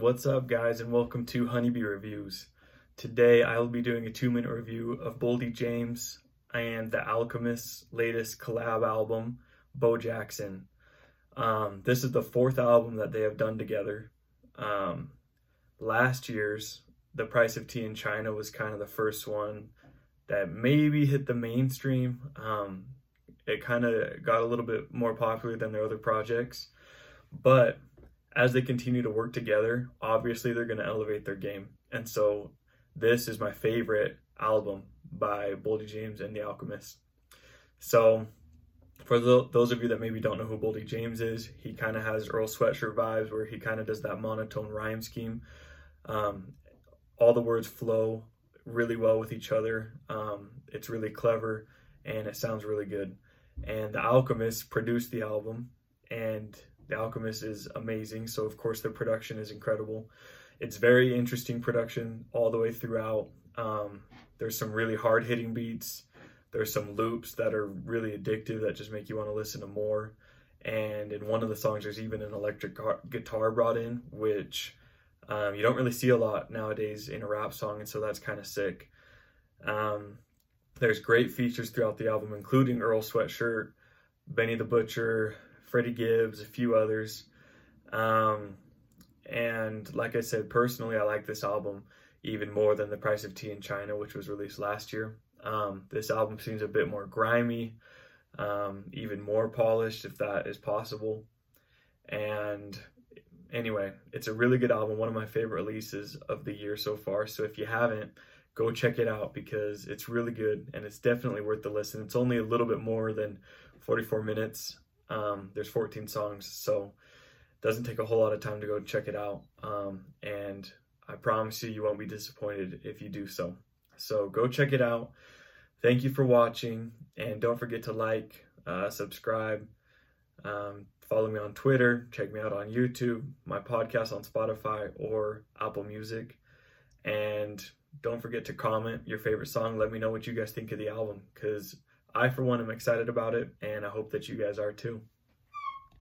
What's up, guys, and welcome to Honeybee Reviews. Today, I'll be doing a two minute review of Boldy James and the Alchemist's latest collab album, Bo Jackson. Um, this is the fourth album that they have done together. Um, last year's The Price of Tea in China was kind of the first one that maybe hit the mainstream. Um, it kind of got a little bit more popular than their other projects, but as they continue to work together, obviously they're going to elevate their game. And so this is my favorite album by Boldy James and the Alchemist. So for the, those of you that maybe don't know who Boldy James is, he kind of has Earl Sweatshirt vibes where he kind of does that monotone rhyme scheme. Um, all the words flow really well with each other. Um, it's really clever and it sounds really good. And the Alchemist produced the album and the Alchemist is amazing. So, of course, the production is incredible. It's very interesting production all the way throughout. Um, there's some really hard hitting beats. There's some loops that are really addictive that just make you want to listen to more. And in one of the songs, there's even an electric guitar brought in, which um, you don't really see a lot nowadays in a rap song, and so that's kind of sick. Um, there's great features throughout the album, including Earl Sweatshirt, Benny the Butcher, Freddie Gibbs, a few others. Um, and like I said, personally, I like this album even more than The Price of Tea in China, which was released last year. Um, this album seems a bit more grimy, um, even more polished, if that is possible. And anyway, it's a really good album, one of my favorite releases of the year so far. So if you haven't, go check it out because it's really good and it's definitely worth the listen. It's only a little bit more than 44 minutes. Um, there's 14 songs, so it doesn't take a whole lot of time to go check it out. Um, and I promise you, you won't be disappointed if you do so. So go check it out. Thank you for watching, and don't forget to like, uh, subscribe, um, follow me on Twitter, check me out on YouTube, my podcast on Spotify or Apple Music, and don't forget to comment your favorite song. Let me know what you guys think of the album because I, for one, am excited about it, and I hope that you guys are too.